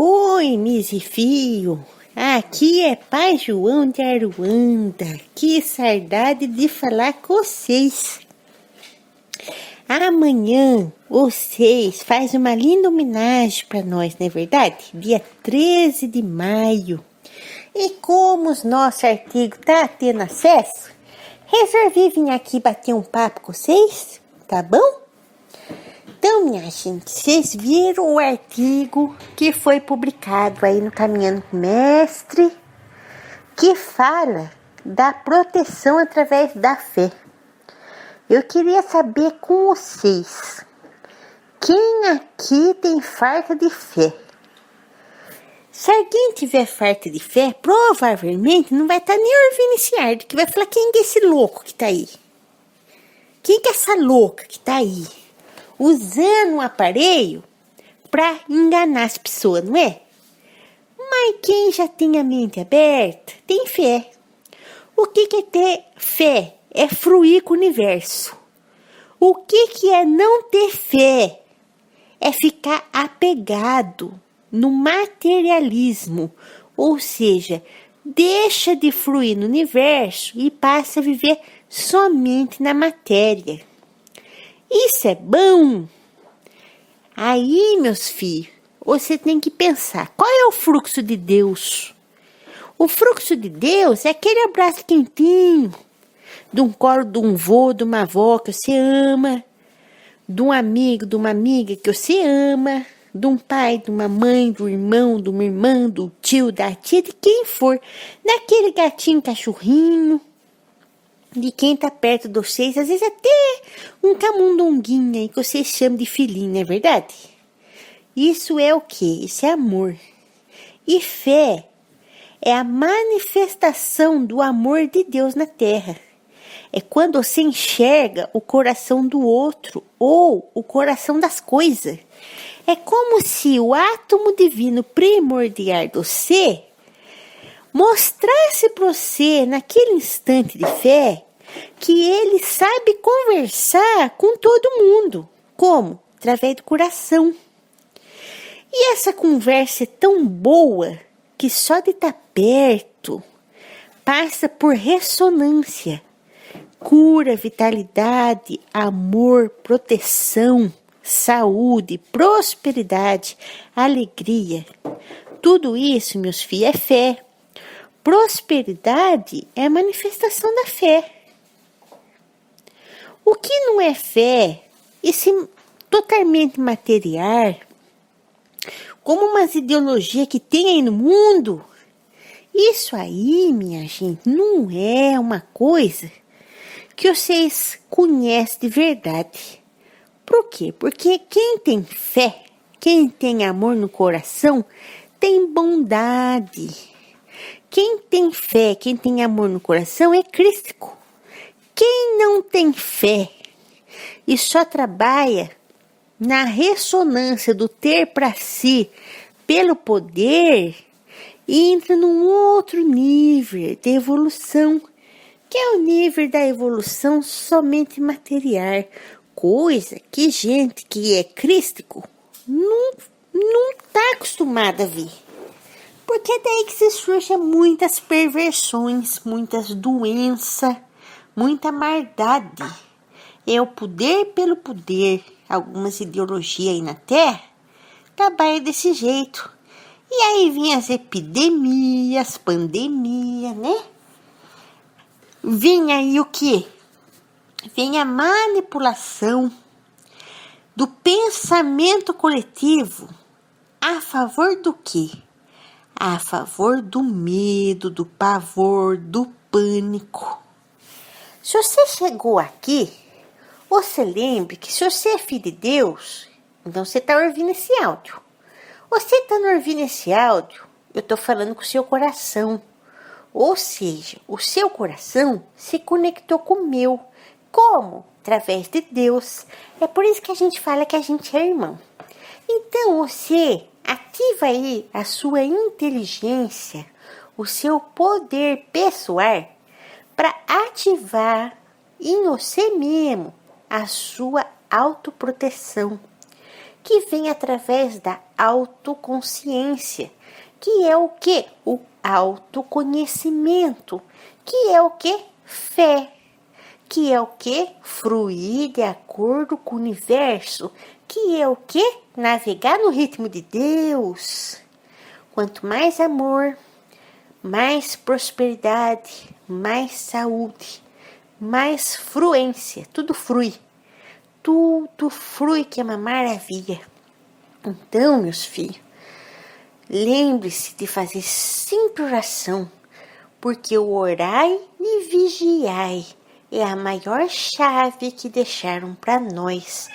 Oi, Misi Fio. Aqui é Pai João de Aruanda. Que saudade de falar com vocês. Amanhã vocês faz uma linda homenagem para nós, não é verdade? Dia 13 de maio. E como os nossos artigos tá tendo acesso, resolvi vir aqui bater um papo com vocês, tá bom? Então, minha gente, vocês viram o artigo que foi publicado aí no Caminhando com Mestre, que fala da proteção através da fé. Eu queria saber com vocês, quem aqui tem falta de fé? Se alguém tiver falta de fé, provavelmente não vai estar tá nem ouvindo esse artigo, que vai falar quem é esse louco que tá aí? Quem que é essa louca que tá aí? Usando um aparelho para enganar as pessoas, não é? Mas quem já tem a mente aberta tem fé. O que, que é ter fé? É fruir com o universo. O que, que é não ter fé? É ficar apegado no materialismo, ou seja, deixa de fluir no universo e passa a viver somente na matéria. Isso é bom? Aí, meus filhos, você tem que pensar: qual é o fluxo de Deus? O fluxo de Deus é aquele abraço quentinho, de um colo de um vô, de uma avó que você ama, de um amigo, de uma amiga que você ama, de um pai, de uma mãe, do irmão, de uma irmã, do tio, da tia, de quem for, daquele gatinho cachorrinho, de quem tá perto de vocês, às vezes até um camundonguinho aí que vocês chamam de filhinho, não é verdade? Isso é o que? Isso é amor. E fé é a manifestação do amor de Deus na terra. É quando você enxerga o coração do outro ou o coração das coisas. É como se o átomo divino primordial do ser mostrasse para você, naquele instante de fé, que ele sabe conversar com todo mundo. Como? Através do coração. E essa conversa é tão boa que só de estar tá perto passa por ressonância. Cura, vitalidade, amor, proteção, saúde, prosperidade, alegria. Tudo isso, meus filhos, é fé. Prosperidade é a manifestação da fé. O que não é fé, esse totalmente material, como umas ideologias que tem aí no mundo, isso aí, minha gente, não é uma coisa que vocês conhecem de verdade. Por quê? Porque quem tem fé, quem tem amor no coração, tem bondade. Quem tem fé, quem tem amor no coração é crístico. Quem não tem fé e só trabalha na ressonância do ter para si pelo poder, entra num outro nível de evolução, que é o nível da evolução somente material, coisa que gente que é crístico não não está acostumada a ver. Porque é daí que se surgem muitas perversões, muitas doenças, muita maldade. É o poder pelo poder. Algumas ideologias aí na Terra trabalham desse jeito. E aí vem as epidemias, pandemia, né? Vem aí o que? Vem a manipulação do pensamento coletivo a favor do quê? A favor do medo, do pavor, do pânico. Se você chegou aqui, você lembre que se você é filho de Deus, então você está ouvindo esse áudio. Você está ouvindo esse áudio, eu estou falando com o seu coração. Ou seja, o seu coração se conectou com o meu. Como? Através de Deus. É por isso que a gente fala que a gente é irmão. Então você ativa aí a sua inteligência, o seu poder pessoal para ativar em você mesmo a sua autoproteção, que vem através da autoconsciência, que é o que? O autoconhecimento, que é o que? Fé, que é o que? Fruir de acordo com o universo, que é o que? Navegar no ritmo de Deus. Quanto mais amor, mais prosperidade, mais saúde, mais fluência, tudo flui. Tudo flui que é uma maravilha. Então, meus filhos, lembre-se de fazer sempre oração, porque o orai e vigiai é a maior chave que deixaram para nós.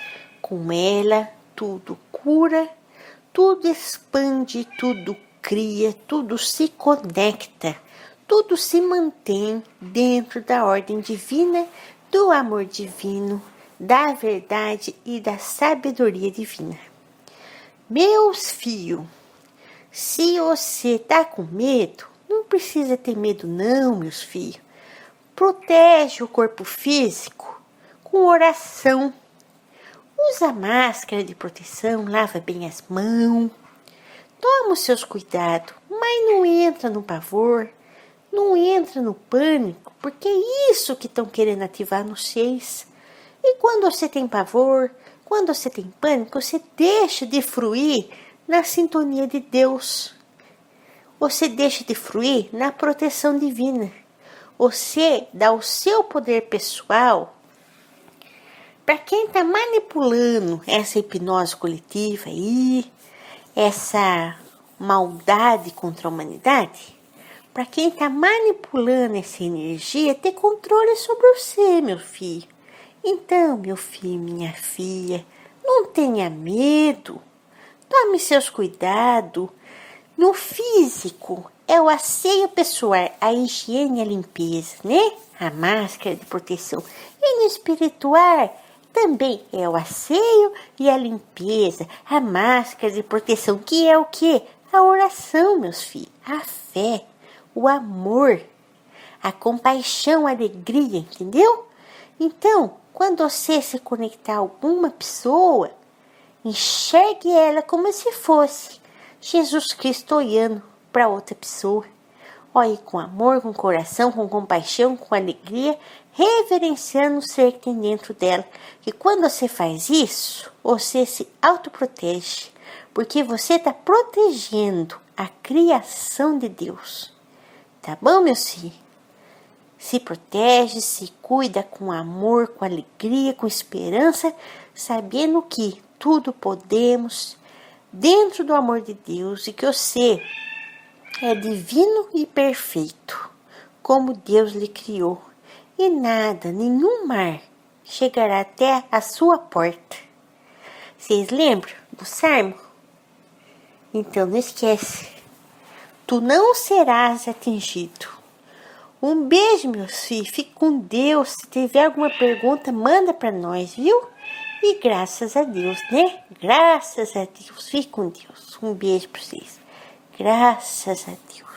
Com ela, tudo cura, tudo expande, tudo cria, tudo se conecta, tudo se mantém dentro da ordem divina, do amor divino, da verdade e da sabedoria divina. Meus filhos, se você tá com medo, não precisa ter medo não, meus filhos. Protege o corpo físico com oração. Usa máscara de proteção, lava bem as mãos Toma os seus cuidados, mas não entra no pavor, não entra no pânico, porque é isso que estão querendo ativar nos seis. E quando você tem pavor, quando você tem pânico, você deixa de fruir na sintonia de Deus. Você deixa de fruir na proteção divina. Você dá o seu poder pessoal para quem está manipulando essa hipnose coletiva aí, essa maldade contra a humanidade, para quem está manipulando essa energia, ter controle sobre você, meu filho. Então, meu filho, minha filha, não tenha medo. Tome seus cuidados. No físico, é o asseio pessoal, a higiene e a limpeza, né? A máscara de proteção. E no espiritual, também é o asseio e a limpeza, a máscara de proteção, que é o que? A oração, meus filhos, a fé, o amor, a compaixão, a alegria, entendeu? Então, quando você se conectar a alguma pessoa, enxergue ela como se fosse Jesus Cristo olhando para outra pessoa. Olhe com amor, com coração, com compaixão, com alegria, reverenciando o ser que tem dentro dela. E quando você faz isso, você se autoprotege, porque você está protegendo a criação de Deus. Tá bom, meu filho? Se protege, se cuida com amor, com alegria, com esperança, sabendo que tudo podemos dentro do amor de Deus e que você é divino e perfeito, como Deus lhe criou, e nada, nenhum mar, chegará até a sua porta. Vocês lembram do Salmo? Então não esquece. Tu não serás atingido. Um beijo, meus filhos. Fique com Deus. Se tiver alguma pergunta, manda para nós, viu? E graças a Deus, né? Graças a Deus. Fique com Deus. Um beijo para vocês. Graças a Deus.